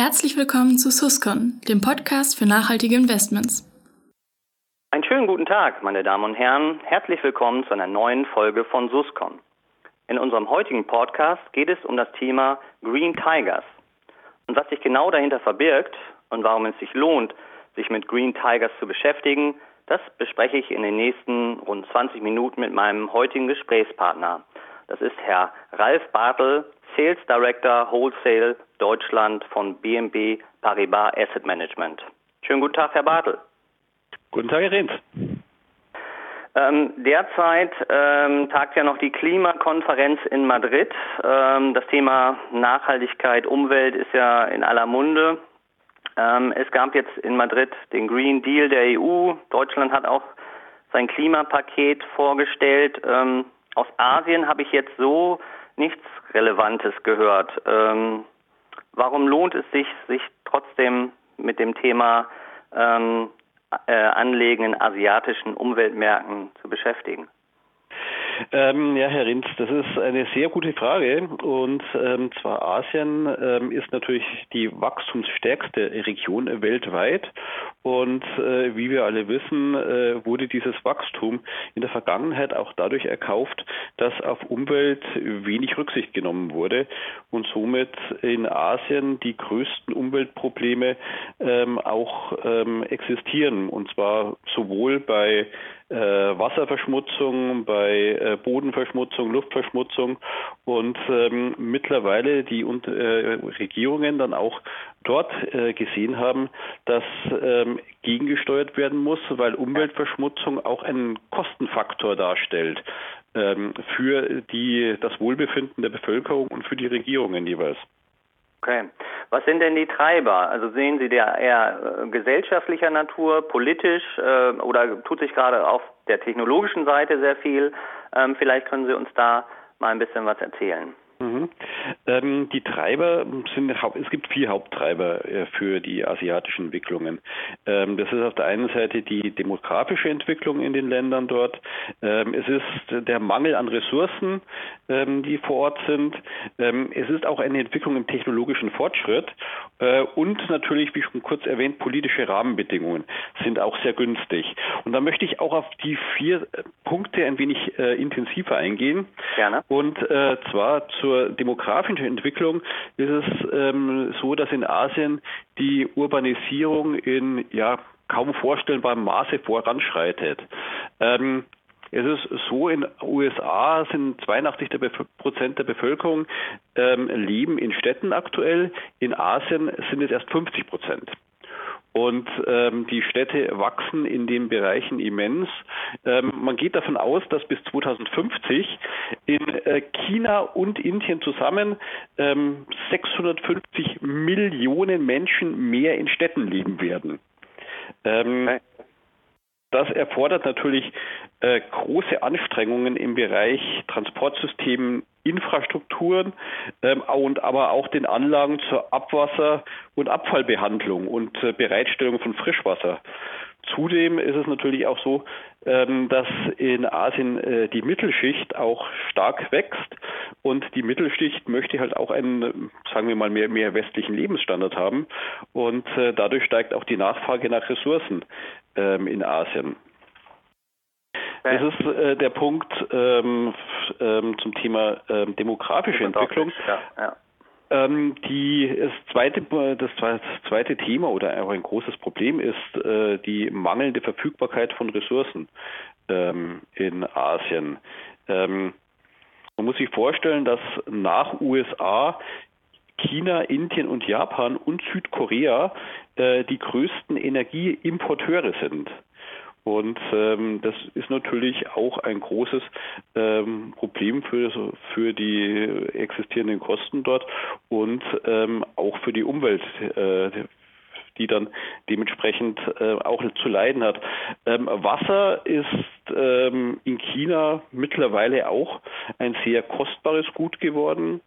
Herzlich willkommen zu Suscon, dem Podcast für nachhaltige Investments. Einen schönen guten Tag, meine Damen und Herren. Herzlich willkommen zu einer neuen Folge von Suscon. In unserem heutigen Podcast geht es um das Thema Green Tigers. Und was sich genau dahinter verbirgt und warum es sich lohnt, sich mit Green Tigers zu beschäftigen, das bespreche ich in den nächsten rund 20 Minuten mit meinem heutigen Gesprächspartner. Das ist Herr Ralf Bartel, Sales Director Wholesale Deutschland von BNB Paribas Asset Management. Schönen guten Tag, Herr Bartel. Guten Tag, Herr Rehns. Ähm, derzeit ähm, tagt ja noch die Klimakonferenz in Madrid. Ähm, das Thema Nachhaltigkeit, Umwelt ist ja in aller Munde. Ähm, es gab jetzt in Madrid den Green Deal der EU. Deutschland hat auch sein Klimapaket vorgestellt. Ähm, aus Asien habe ich jetzt so nichts Relevantes gehört. Warum lohnt es sich, sich trotzdem mit dem Thema ähm, äh, Anlegen in asiatischen Umweltmärkten zu beschäftigen? Ähm, ja, Herr Rinz, das ist eine sehr gute Frage. Und ähm, zwar Asien ähm, ist natürlich die wachstumsstärkste Region weltweit. Und äh, wie wir alle wissen, äh, wurde dieses Wachstum in der Vergangenheit auch dadurch erkauft, dass auf Umwelt wenig Rücksicht genommen wurde und somit in Asien die größten Umweltprobleme ähm, auch ähm, existieren. Und zwar sowohl bei äh, Wasserverschmutzung, bei äh, Bodenverschmutzung, Luftverschmutzung und ähm, mittlerweile die und, äh, Regierungen dann auch dort äh, gesehen haben, dass ähm, gegengesteuert werden muss, weil Umweltverschmutzung auch einen Kostenfaktor darstellt ähm, für die, das Wohlbefinden der Bevölkerung und für die Regierungen jeweils. Okay. Was sind denn die Treiber? Also sehen Sie der eher äh, gesellschaftlicher Natur, politisch äh, oder tut sich gerade auf der technologischen Seite sehr viel? Ähm, vielleicht können Sie uns da mal ein bisschen was erzählen. Mhm. Ähm, die Treiber sind, es gibt vier Haupttreiber äh, für die asiatischen Entwicklungen. Ähm, das ist auf der einen Seite die demografische Entwicklung in den Ländern dort. Ähm, es ist der Mangel an Ressourcen, ähm, die vor Ort sind. Ähm, es ist auch eine Entwicklung im technologischen Fortschritt. Äh, und natürlich, wie schon kurz erwähnt, politische Rahmenbedingungen sind auch sehr günstig. Und da möchte ich auch auf die vier Punkte ein wenig äh, intensiver eingehen. Gerne. Und äh, zwar zu zur demografischen Entwicklung ist es ähm, so, dass in Asien die Urbanisierung in ja kaum vorstellbarem Maße voranschreitet. Ähm, es ist so, in USA sind 82 Prozent der Bevölkerung ähm, leben in Städten aktuell, in Asien sind es erst 50 Prozent. Und ähm, die Städte wachsen in den Bereichen immens. Ähm, man geht davon aus, dass bis 2050 in äh, China und Indien zusammen ähm, 650 Millionen Menschen mehr in Städten leben werden. Ähm, das erfordert natürlich äh, große Anstrengungen im Bereich Transportsystemen, Infrastrukturen ähm, und aber auch den Anlagen zur Abwasser- und Abfallbehandlung und äh, Bereitstellung von Frischwasser. Zudem ist es natürlich auch so, ähm, dass in Asien äh, die Mittelschicht auch stark wächst und die Mittelschicht möchte halt auch einen, sagen wir mal, mehr, mehr westlichen Lebensstandard haben und äh, dadurch steigt auch die Nachfrage nach Ressourcen ähm, in Asien. Das ist äh, der Punkt ähm, ähm, zum Thema ähm, demografische Entwicklung. Ja, ja. Ähm, die, das, zweite, das zweite Thema oder auch ein großes Problem ist äh, die mangelnde Verfügbarkeit von Ressourcen ähm, in Asien. Ähm, man muss sich vorstellen, dass nach USA China, Indien und Japan und Südkorea äh, die größten Energieimporteure sind. Und ähm, das ist natürlich auch ein großes ähm, Problem für, für die existierenden Kosten dort und ähm, auch für die Umwelt. Äh, die dann dementsprechend äh, auch zu leiden hat. Ähm, Wasser ist ähm, in China mittlerweile auch ein sehr kostbares Gut geworden.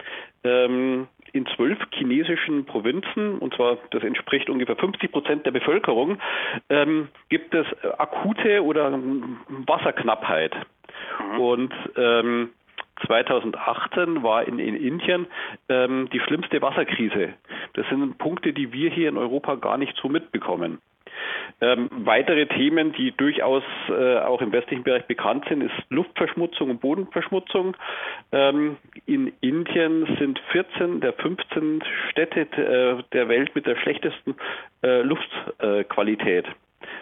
Ähm, in zwölf chinesischen Provinzen, und zwar das entspricht ungefähr 50 Prozent der Bevölkerung, ähm, gibt es akute oder Wasserknappheit. Mhm. Und ähm, 2018 war in, in Indien ähm, die schlimmste Wasserkrise Das sind Punkte, die wir hier in Europa gar nicht so mitbekommen. Ähm, weitere Themen, die durchaus äh, auch im westlichen Bereich bekannt sind, ist Luftverschmutzung und Bodenverschmutzung. Ähm, in Indien sind 14 der 15 Städte äh, der Welt mit der schlechtesten äh, Luftqualität.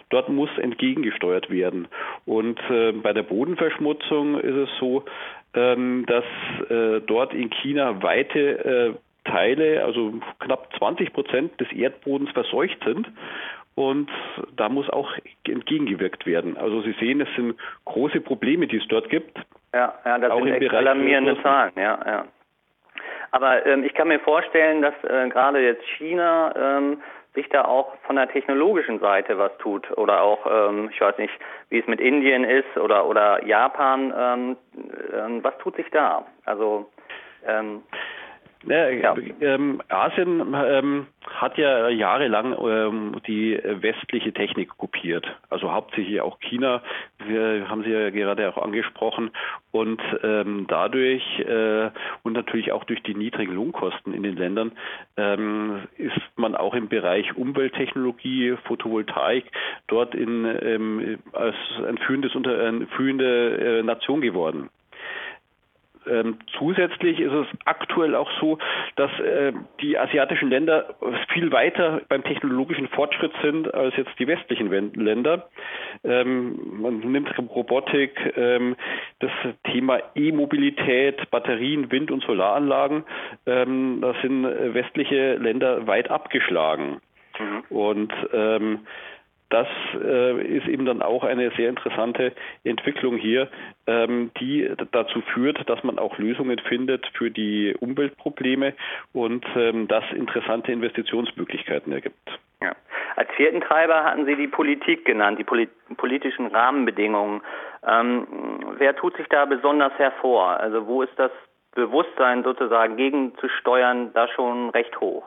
Dort muss entgegengesteuert werden. Und äh, bei der Bodenverschmutzung ist es so, ähm, dass äh, dort in China weite äh, Teile, also knapp 20 Prozent des Erdbodens verseucht sind und da muss auch entgegengewirkt werden. Also Sie sehen, es sind große Probleme, die es dort gibt. Ja, ja das auch sind echt alarmierende Zahlen, ja, ja. Aber ähm, ich kann mir vorstellen, dass äh, gerade jetzt China ähm, sich da auch von der technologischen Seite was tut oder auch, ähm, ich weiß nicht, wie es mit Indien ist oder oder Japan. Ähm, ähm, was tut sich da? Also ähm, ja. Ähm, Asien ähm, hat ja jahrelang ähm, die westliche Technik kopiert, also hauptsächlich auch China, wir haben Sie ja gerade auch angesprochen, und ähm, dadurch äh, und natürlich auch durch die niedrigen Lohnkosten in den Ländern ähm, ist man auch im Bereich Umwelttechnologie, Photovoltaik dort in, ähm, als ein führendes, eine führende äh, Nation geworden. Ähm, zusätzlich ist es aktuell auch so, dass äh, die asiatischen Länder viel weiter beim technologischen Fortschritt sind als jetzt die westlichen Länder. Ähm, man nimmt Robotik, ähm, das Thema E-Mobilität, Batterien, Wind- und Solaranlagen, ähm, da sind westliche Länder weit abgeschlagen. Mhm. Und ähm, das äh, ist eben dann auch eine sehr interessante Entwicklung hier, ähm, die dazu führt, dass man auch Lösungen findet für die Umweltprobleme und ähm, das interessante Investitionsmöglichkeiten ergibt. Ja. Als vierten Treiber hatten Sie die Politik genannt, die polit politischen Rahmenbedingungen. Ähm, wer tut sich da besonders hervor? Also wo ist das Bewusstsein sozusagen gegenzusteuern da schon recht hoch?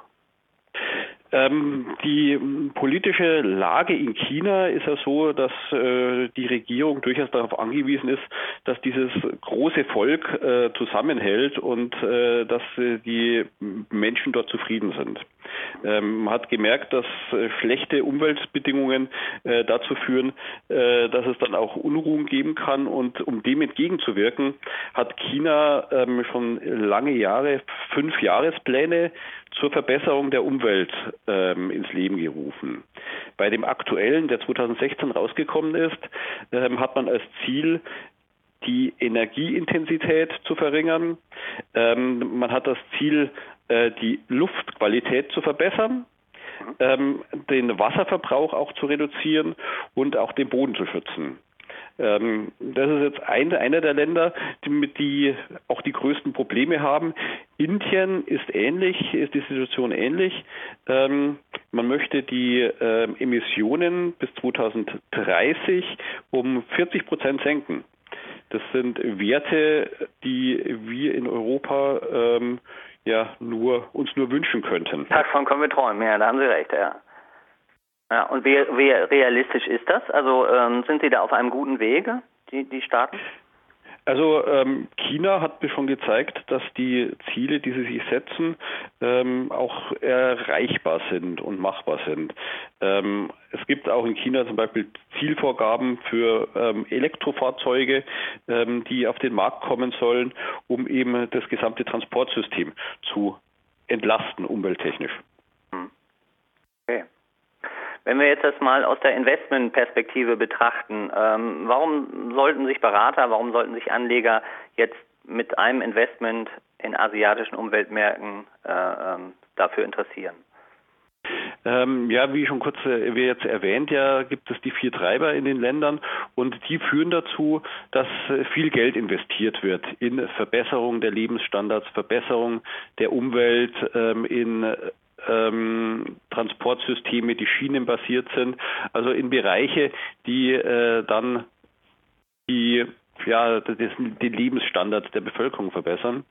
Ähm, die politische Lage in China ist ja so, dass äh, die Regierung durchaus darauf angewiesen ist, dass dieses große Volk äh, zusammenhält und äh, dass die Menschen dort zufrieden sind. Ähm, man hat gemerkt, dass äh, schlechte Umweltbedingungen äh, dazu führen, dass es dann auch Unruhen geben kann. Und um dem entgegenzuwirken, hat China ähm, schon lange Jahre fünf Jahrespläne zur Verbesserung der Umwelt ähm, ins Leben gerufen. Bei dem aktuellen, der 2016 rausgekommen ist, ähm, hat man als Ziel die Energieintensität zu verringern. Ähm, man hat das Ziel, äh, die Luftqualität zu verbessern ähm, den Wasserverbrauch auch zu reduzieren und auch den Boden zu schützen. Ähm, das ist jetzt ein, einer der Länder, die, die auch die größten Probleme haben. Indien ist ähnlich, ist die Situation ähnlich. Ähm, man möchte die äh, Emissionen bis 2030 um 40 Prozent senken. Das sind Werte, die wir in Europa ähm, ja nur uns nur wünschen könnten. Davon können wir träumen, ja, da haben Sie recht, ja. Ja, und wie, wie realistisch ist das? Also ähm, sind Sie da auf einem guten Wege, die, die Staaten? Also ähm, China hat mir schon gezeigt, dass die Ziele, die sie sich setzen, ähm, auch erreichbar sind und machbar sind. Ähm, es gibt auch in China zum Beispiel Zielvorgaben für ähm, Elektrofahrzeuge, ähm, die auf den Markt kommen sollen, um eben das gesamte Transportsystem zu entlasten, umwelttechnisch. Wenn wir jetzt das mal aus der Investmentperspektive betrachten, ähm, warum sollten sich Berater, warum sollten sich Anleger jetzt mit einem Investment in asiatischen Umweltmärkten äh, ähm, dafür interessieren? Ähm, ja, wie schon kurz äh, wie jetzt erwähnt, ja, gibt es die vier Treiber in den Ländern und die führen dazu, dass äh, viel Geld investiert wird in Verbesserung der Lebensstandards, Verbesserung der Umwelt, ähm, in ähm, Transportsysteme, die schienenbasiert sind, also in Bereiche, die äh, dann die ja, das, den Lebensstandard der Bevölkerung verbessern.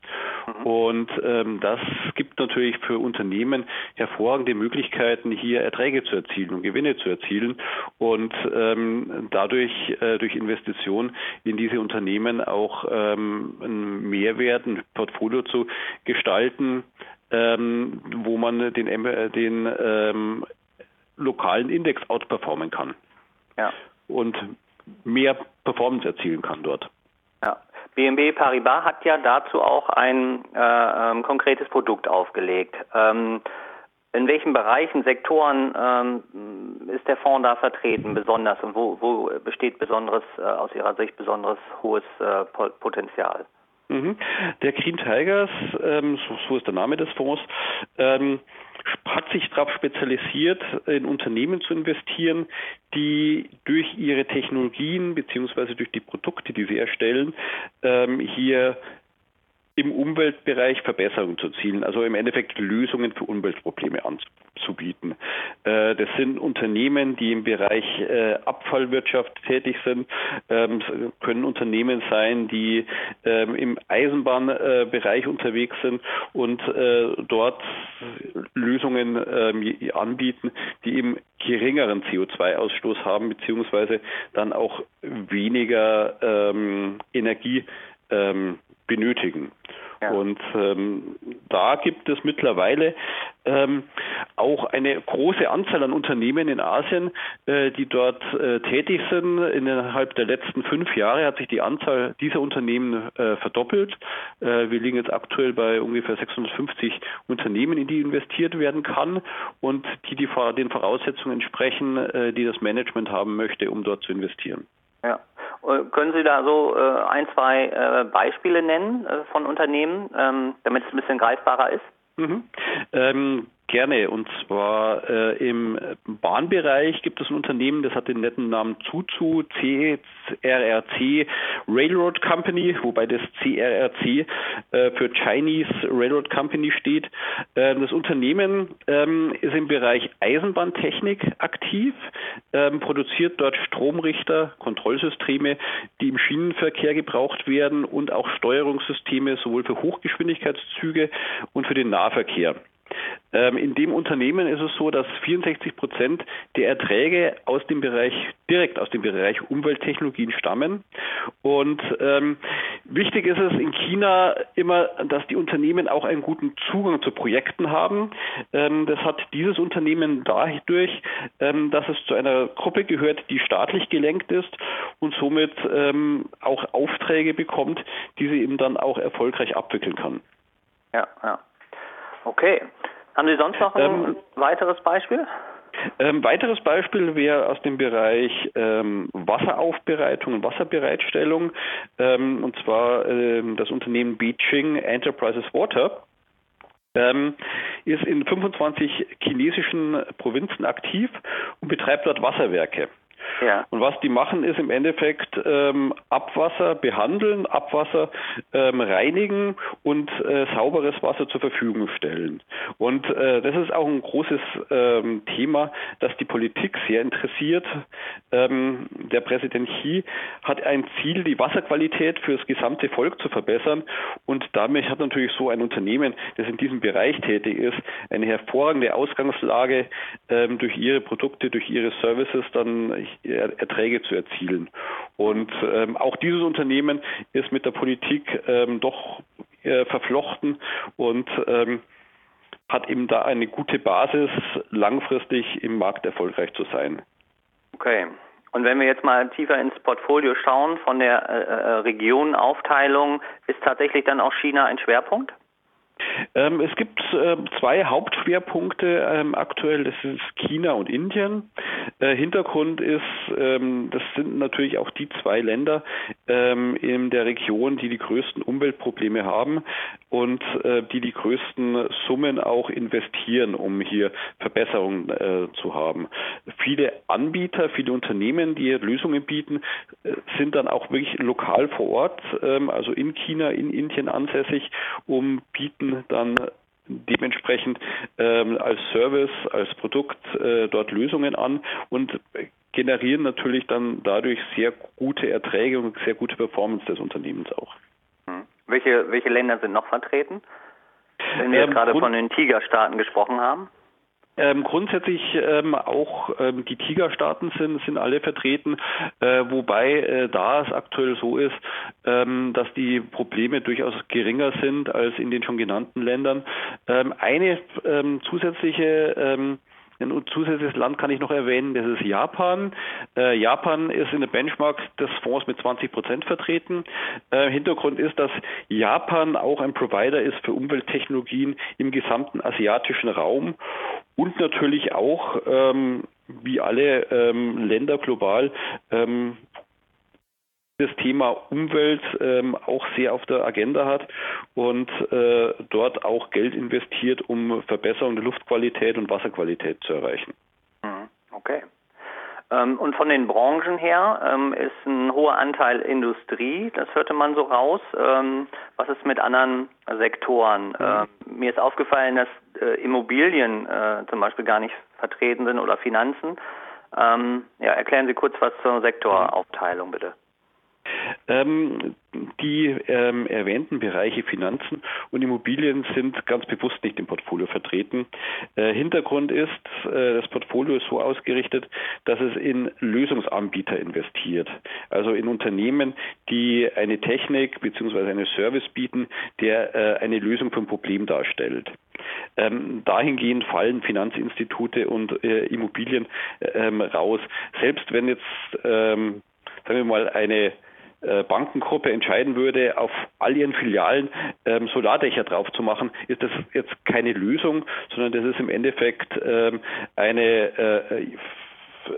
Mhm. Und ähm, das gibt natürlich für Unternehmen hervorragende Möglichkeiten, hier Erträge zu erzielen und Gewinne zu erzielen und ähm, dadurch äh, durch Investitionen in diese Unternehmen auch ähm, einen Mehrwert, ein Portfolio zu gestalten, ähm, wo man den, den ähm, lokalen Index outperformen kann. Ja. Und mehr Performance erzielen kann dort. Ja. BNB Paribas hat ja dazu auch ein äh, ähm, konkretes Produkt aufgelegt. Ähm, in welchen Bereichen, Sektoren ähm, ist der Fonds da vertreten besonders und wo, wo besteht besonderes, äh, aus Ihrer Sicht besonderes hohes äh, Potenzial? Mhm. Der Green Tigers, ähm, so, so, ist der Name des Fonds, ähm, hat sich darauf spezialisiert, in Unternehmen zu investieren, die durch ihre Technologien beziehungsweise durch die Produkte, die sie erstellen, ähm, hier im Umweltbereich Verbesserungen zu zielen, also im Endeffekt Lösungen für Umweltprobleme anzubieten. Äh, das sind Unternehmen, die im Bereich äh, Abfallwirtschaft tätig sind, ähm, können Unternehmen sein, die ähm, im Eisenbahnbereich unterwegs sind und äh, dort Lösungen ähm, anbieten, die eben geringeren CO2-Ausstoß haben, beziehungsweise dann auch weniger Energie benötigen. Ja. Und ähm, da gibt es mittlerweile ähm, auch eine große Anzahl an Unternehmen in Asien, äh, die dort äh, tätig sind. Innerhalb der letzten fünf Jahre hat sich die Anzahl dieser Unternehmen äh, verdoppelt. Äh, wir liegen jetzt aktuell bei ungefähr 650 Unternehmen, in die investiert werden kann und die, die den Voraussetzungen entsprechen, äh, die das Management haben möchte, um dort zu investieren. Ja. Äh, können Sie da so äh, ein, zwei äh, Beispiele nennen von Unternehmen, ähm, damit es ein bisschen greifbarer ist? Mhm. Ähm, Gerne. Und zwar äh, im Bahnbereich gibt es ein Unternehmen, das hat den netten Namen Zuzu CRRC Railroad Company, wobei das CRRC äh, für Chinese Railroad Company steht. Äh, das Unternehmen ähm, ist im Bereich Eisenbahntechnik aktiv, ähm, produziert dort Stromrichter, Kontrollsysteme, die im Schienenverkehr gebraucht werden und auch Steuerungssysteme sowohl für Hochgeschwindigkeitszüge und für den Nahverkehr. Ähm, in dem Unternehmen ist es so, dass 64 Prozent der Erträge aus dem Bereich, direkt aus dem Bereich Umwelttechnologien stammen. Und ähm, wichtig ist es in China immer, dass die Unternehmen auch einen guten Zugang zu Projekten haben. Ähm, das hat dieses Unternehmen dadurch, ähm, dass es zu einer Gruppe gehört, die staatlich gelenkt ist und somit ähm, auch Aufträge bekommt, die sie eben dann auch erfolgreich abwickeln kann. Ja, ja. Okay. Haben Sie sonst noch ein ähm, weiteres Beispiel? Ähm, weiteres Beispiel wäre aus dem Bereich ähm, Wasseraufbereitung und Wasserbereitstellung, ähm, und zwar ähm, das Unternehmen Beijing Enterprises Water. Ähm, ist in 25 chinesischen Provinzen aktiv und betreibt dort Wasserwerke. Ja. Und was die machen, ist im Endeffekt ähm, Abwasser behandeln, Abwasser ähm, reinigen und äh, sauberes Wasser zur Verfügung stellen. Und äh, das ist auch ein großes ähm, Thema, das die Politik sehr interessiert. Ähm, der Präsident Xi hat ein Ziel, die Wasserqualität für das gesamte Volk zu verbessern. Und damit hat natürlich so ein Unternehmen, das in diesem Bereich tätig ist, eine hervorragende Ausgangslage ähm, durch ihre Produkte, durch ihre Services dann Erträge zu erzielen. Und ähm, auch dieses Unternehmen ist mit der Politik ähm, doch äh, verflochten und ähm, hat eben da eine gute Basis, langfristig im Markt erfolgreich zu sein. Okay. Und wenn wir jetzt mal tiefer ins Portfolio schauen, von der äh, äh Regionenaufteilung, ist tatsächlich dann auch China ein Schwerpunkt? Ähm, es gibt äh, zwei Hauptschwerpunkte ähm, aktuell, das ist China und Indien. Äh, Hintergrund ist, ähm, das sind natürlich auch die zwei Länder ähm, in der Region, die die größten Umweltprobleme haben und äh, die die größten Summen auch investieren, um hier Verbesserungen äh, zu haben. Viele Anbieter, viele Unternehmen, die Lösungen bieten, äh, sind dann auch wirklich lokal vor Ort, ähm, also in China, in Indien ansässig, um bieten dann dementsprechend ähm, als Service, als Produkt äh, dort Lösungen an und generieren natürlich dann dadurch sehr gute Erträge und sehr gute Performance des Unternehmens auch. Hm. Welche, welche Länder sind noch vertreten? Wenn wir ähm, jetzt gerade von den Tigerstaaten gesprochen haben. Ähm, grundsätzlich ähm, auch ähm, die Tigerstaaten sind, sind alle vertreten, äh, wobei äh, da es aktuell so ist, ähm, dass die Probleme durchaus geringer sind als in den schon genannten Ländern. Ähm, eine ähm, zusätzliche ein zusätzliches Land kann ich noch erwähnen, das ist Japan. Äh, Japan ist in der Benchmark des Fonds mit 20 Prozent vertreten. Äh, Hintergrund ist, dass Japan auch ein Provider ist für Umwelttechnologien im gesamten asiatischen Raum und natürlich auch ähm, wie alle ähm, Länder global ähm, das Thema Umwelt ähm, auch sehr auf der Agenda hat und äh, dort auch Geld investiert, um Verbesserung der Luftqualität und Wasserqualität zu erreichen. Mhm. Okay. Ähm, und von den Branchen her ähm, ist ein hoher Anteil Industrie, das hörte man so raus. Ähm, was ist mit anderen Sektoren? Mhm. Mir ist aufgefallen, dass äh, Immobilien äh, zum Beispiel gar nicht vertreten sind oder Finanzen. Ähm, ja, erklären Sie kurz was zur Sektoraufteilung, bitte. Ähm, die ähm, erwähnten Bereiche Finanzen und Immobilien sind ganz bewusst nicht im Portfolio vertreten. Äh, Hintergrund ist, äh, das Portfolio ist so ausgerichtet, dass es in Lösungsanbieter investiert, also in Unternehmen, die eine Technik bzw. einen Service bieten, der äh, eine Lösung für ein Problem darstellt. Ähm, dahingehend fallen Finanzinstitute und äh, Immobilien ähm, raus. Selbst wenn jetzt, ähm, sagen wir mal, eine äh, Bankengruppe entscheiden würde, auf all ihren Filialen ähm, Solardächer drauf zu machen, ist das jetzt keine Lösung, sondern das ist im Endeffekt ähm, eine äh,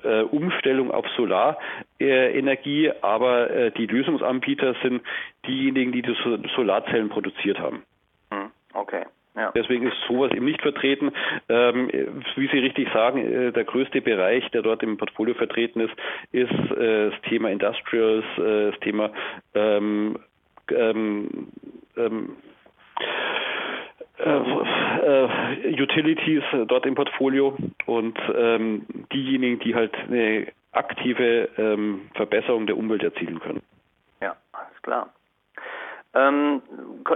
äh, Umstellung auf Solarenergie, aber äh, die Lösungsanbieter sind diejenigen, die die Solarzellen produziert haben. Hm, okay. Ja. Deswegen ist sowas eben nicht vertreten. Ähm, wie Sie richtig sagen, äh, der größte Bereich, der dort im Portfolio vertreten ist, ist äh, das Thema Industrials, äh, das Thema ähm, ähm, ähm äh, äh, Utilities dort im Portfolio und ähm, diejenigen, die halt eine aktive ähm, Verbesserung der Umwelt erzielen können. Ja, alles klar. Ähm,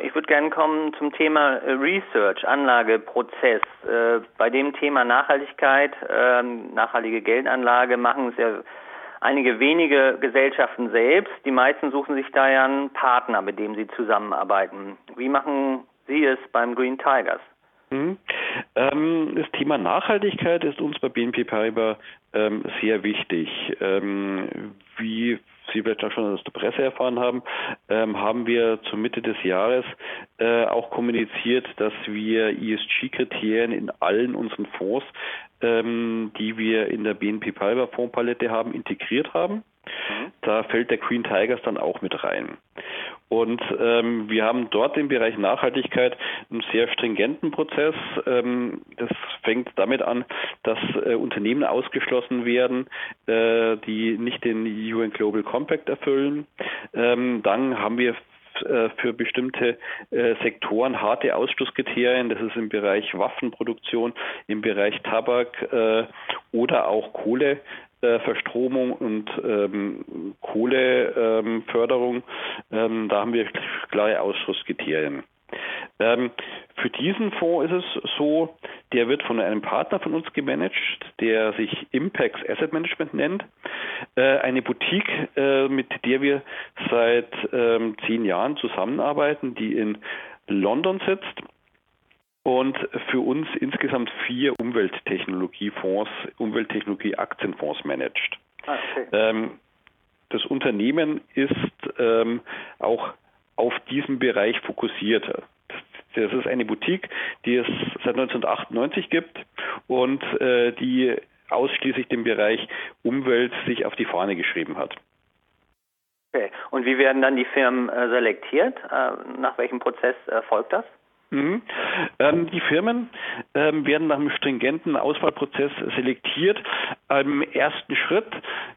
ich würde gerne kommen zum Thema äh, Research, Anlageprozess. Äh, bei dem Thema Nachhaltigkeit, äh, nachhaltige Geldanlage machen es ja einige wenige Gesellschaften selbst. Die meisten suchen sich da ja einen Partner, mit dem sie zusammenarbeiten. Wie machen Sie es beim Green Tigers? Mhm. Ähm, das Thema Nachhaltigkeit ist uns bei BNP Paribas ähm, sehr wichtig. Ähm, wie Sie vielleicht auch schon aus der Presse erfahren haben, ähm, haben wir zur Mitte des Jahres äh, auch kommuniziert, dass wir ESG-Kriterien in allen unseren Fonds, ähm, die wir in der BNP Paribas Fondspalette haben, integriert haben. Mhm. Da fällt der Green Tigers dann auch mit rein. Und ähm, wir haben dort im Bereich Nachhaltigkeit einen sehr stringenten Prozess. Ähm, das fängt damit an, dass äh, Unternehmen ausgeschlossen werden, äh, die nicht den UN Global Compact erfüllen. Ähm, dann haben wir äh, für bestimmte äh, Sektoren harte Ausschlusskriterien. Das ist im Bereich Waffenproduktion, im Bereich Tabak äh, oder auch Kohle. Äh, Verstromung und ähm, Kohleförderung. Ähm, da haben wir klare Ausschusskriterien. Ähm, für diesen Fonds ist es so, der wird von einem Partner von uns gemanagt, der sich Impex Asset Management nennt. Äh, eine Boutique, äh, mit der wir seit ähm, zehn Jahren zusammenarbeiten, die in London sitzt und für uns insgesamt vier Umwelttechnologiefonds, Umwelttechnologie-Aktienfonds managt. Ah, okay. ähm, das Unternehmen ist ähm, auch auf diesen Bereich fokussiert. Das ist eine Boutique, die es seit 1998 gibt und äh, die ausschließlich den Bereich Umwelt sich auf die Fahne geschrieben hat. Okay. Und wie werden dann die Firmen äh, selektiert? Äh, nach welchem Prozess erfolgt das? Mhm. Ähm, die Firmen ähm, werden nach einem stringenten Auswahlprozess selektiert. Im ersten Schritt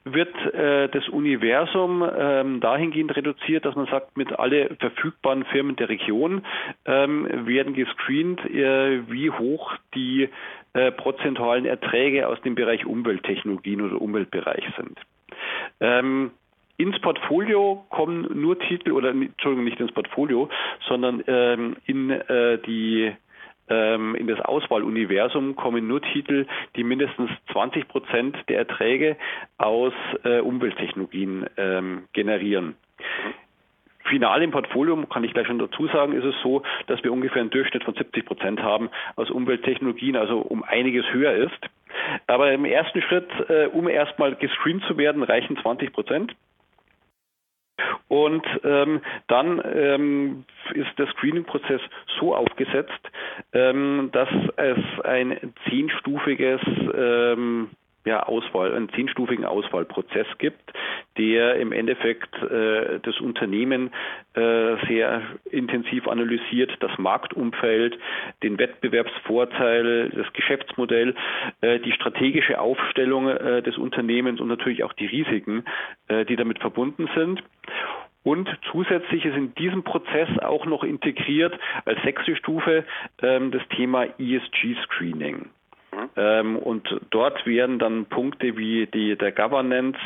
wird äh, das Universum ähm, dahingehend reduziert, dass man sagt, mit alle verfügbaren Firmen der Region ähm, werden gescreent, äh, wie hoch die äh, prozentualen Erträge aus dem Bereich Umwelttechnologien oder Umweltbereich sind. Ähm, ins Portfolio kommen nur Titel oder Entschuldigung nicht ins Portfolio, sondern ähm, in äh, die ähm, in das Auswahluniversum kommen nur Titel, die mindestens 20 Prozent der Erträge aus äh, Umwelttechnologien ähm, generieren. Final im Portfolio, kann ich gleich schon dazu sagen, ist es so, dass wir ungefähr einen Durchschnitt von 70 Prozent haben aus Umwelttechnologien, also um einiges höher ist. Aber im ersten Schritt, äh, um erstmal gescreent zu werden, reichen 20 Prozent. Und ähm, dann ähm, ist der Screening-Prozess so aufgesetzt, ähm, dass es ein zehnstufiges ähm, ja, Auswahl, einen zehnstufigen Auswahlprozess gibt, der im Endeffekt äh, das Unternehmen äh, sehr intensiv analysiert, das Marktumfeld, den Wettbewerbsvorteil, das Geschäftsmodell, äh, die strategische Aufstellung äh, des Unternehmens und natürlich auch die Risiken, äh, die damit verbunden sind. Und zusätzlich ist in diesem Prozess auch noch integriert als sechste Stufe ähm, das Thema ESG-Screening. Ähm, und dort werden dann Punkte wie die der Governance,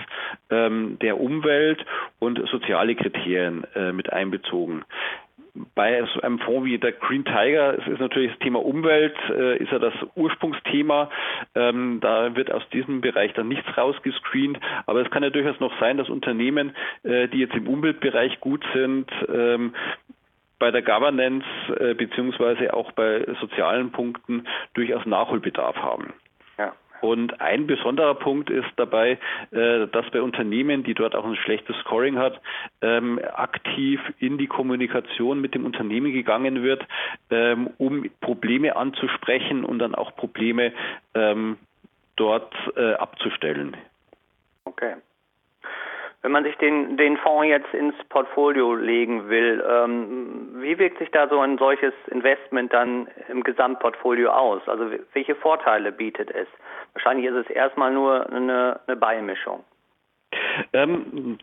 ähm, der Umwelt und soziale Kriterien äh, mit einbezogen bei einem Fonds wie der Green Tiger ist natürlich das Thema Umwelt, äh, ist ja das Ursprungsthema. Ähm, da wird aus diesem Bereich dann nichts rausgescreent. Aber es kann ja durchaus noch sein, dass Unternehmen, äh, die jetzt im Umweltbereich gut sind, ähm, bei der Governance äh, beziehungsweise auch bei sozialen Punkten durchaus Nachholbedarf haben. Und ein besonderer Punkt ist dabei, äh, dass bei Unternehmen, die dort auch ein schlechtes Scoring hat, ähm, aktiv in die Kommunikation mit dem Unternehmen gegangen wird, ähm, um Probleme anzusprechen und dann auch Probleme ähm, dort äh, abzustellen. Okay. Wenn man sich den, den Fonds jetzt ins Portfolio legen will, ähm, wie wirkt sich da so ein solches Investment dann im Gesamtportfolio aus? Also welche Vorteile bietet es? Wahrscheinlich ist es erstmal nur eine, eine Beimischung. Ähm,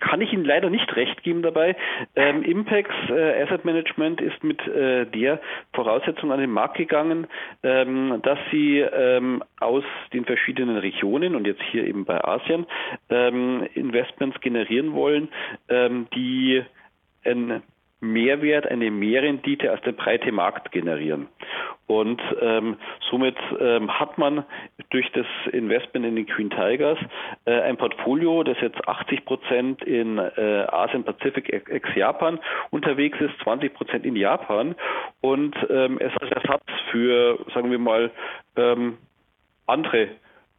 kann ich Ihnen leider nicht recht geben dabei. Ähm, Impex äh, Asset Management ist mit äh, der Voraussetzung an den Markt gegangen, ähm, dass sie ähm, aus den verschiedenen Regionen und jetzt hier eben bei Asien ähm, Investments generieren wollen, ähm, die ein Mehrwert, eine Mehrrendite als der breite Markt generieren. Und ähm, somit ähm, hat man durch das Investment in den Queen Tigers äh, ein Portfolio, das jetzt 80 Prozent in äh, Asien Pazifik ex Japan unterwegs ist, 20 Prozent in Japan und ähm, es als Ersatz für, sagen wir mal, ähm, andere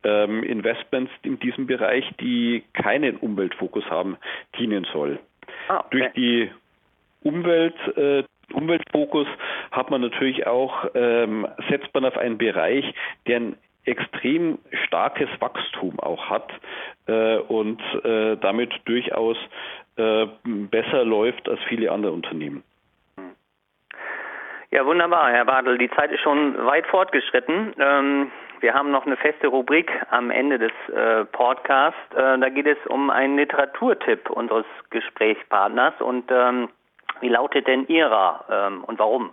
ähm, Investments in diesem Bereich, die keinen Umweltfokus haben, dienen soll. Ah, okay. Durch die Umwelt, äh, Umweltfokus hat man natürlich auch, ähm, setzt man auf einen Bereich, der ein extrem starkes Wachstum auch hat äh, und äh, damit durchaus äh, besser läuft als viele andere Unternehmen. Ja, wunderbar, Herr Bartel. Die Zeit ist schon weit fortgeschritten. Ähm, wir haben noch eine feste Rubrik am Ende des äh, Podcasts. Äh, da geht es um einen Literaturtipp unseres Gesprächspartners und ähm, wie lautet denn Ihrer ähm, und warum?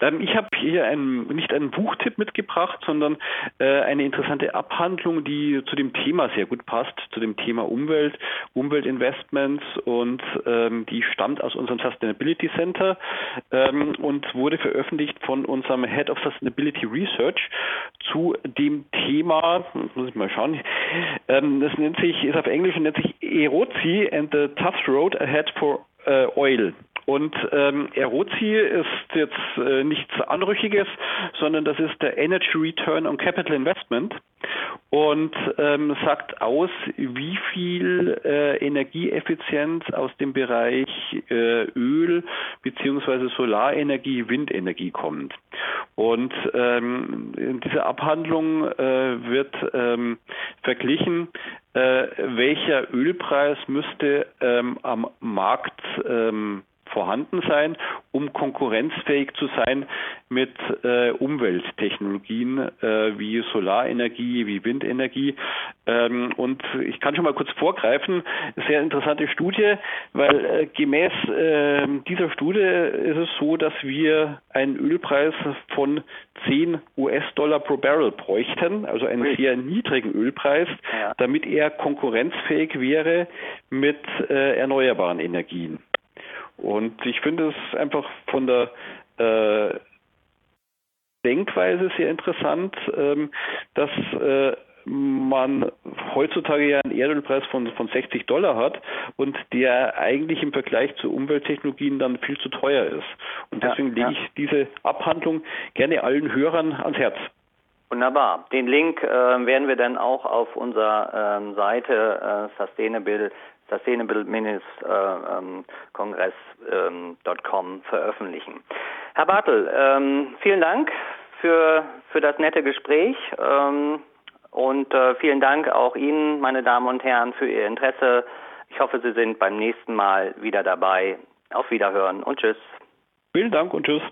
Ähm, ich habe hier ein, nicht einen Buchtipp mitgebracht, sondern äh, eine interessante Abhandlung, die zu dem Thema sehr gut passt, zu dem Thema Umwelt, Umweltinvestments und ähm, die stammt aus unserem Sustainability Center ähm, und wurde veröffentlicht von unserem Head of Sustainability Research zu dem Thema, muss ich mal schauen, das nennt sich, ist auf Englisch nennt sich Erozi and the Tough Road Ahead for äh, Oil. Und ähm, Erozi ist jetzt äh, nichts Anrüchiges, sondern das ist der Energy Return on Capital Investment und ähm, sagt aus, wie viel äh, Energieeffizienz aus dem Bereich äh, Öl beziehungsweise Solarenergie, Windenergie kommt. Und ähm, in dieser Abhandlung äh, wird ähm, verglichen, welcher Ölpreis müsste ähm, am Markt ähm, vorhanden sein, um konkurrenzfähig zu sein mit äh, Umwelttechnologien äh, wie Solarenergie, wie Windenergie. Ähm, und ich kann schon mal kurz vorgreifen, sehr interessante Studie, weil äh, gemäß ähm, dieser Studie ist es so, dass wir einen Ölpreis von 10 US-Dollar pro Barrel bräuchten, also einen sehr niedrigen Ölpreis, ja. damit er konkurrenzfähig wäre mit äh, erneuerbaren Energien. Und ich finde es einfach von der äh, Denkweise sehr interessant, ähm, dass äh, man heutzutage ja einen Erdölpreis von, von 60 Dollar hat und der eigentlich im Vergleich zu Umwelttechnologien dann viel zu teuer ist. Und deswegen ja, lege ich diese Abhandlung gerne allen Hörern ans Herz. Wunderbar. Den Link äh, werden wir dann auch auf unserer ähm, Seite äh, Sustainable sustainableministcongress.com ähm, veröffentlichen. Herr Bartel, ähm, vielen Dank für, für das nette Gespräch. Ähm, und äh, vielen Dank auch Ihnen, meine Damen und Herren, für Ihr Interesse. Ich hoffe, Sie sind beim nächsten Mal wieder dabei. Auf Wiederhören und Tschüss. Vielen Dank und Tschüss.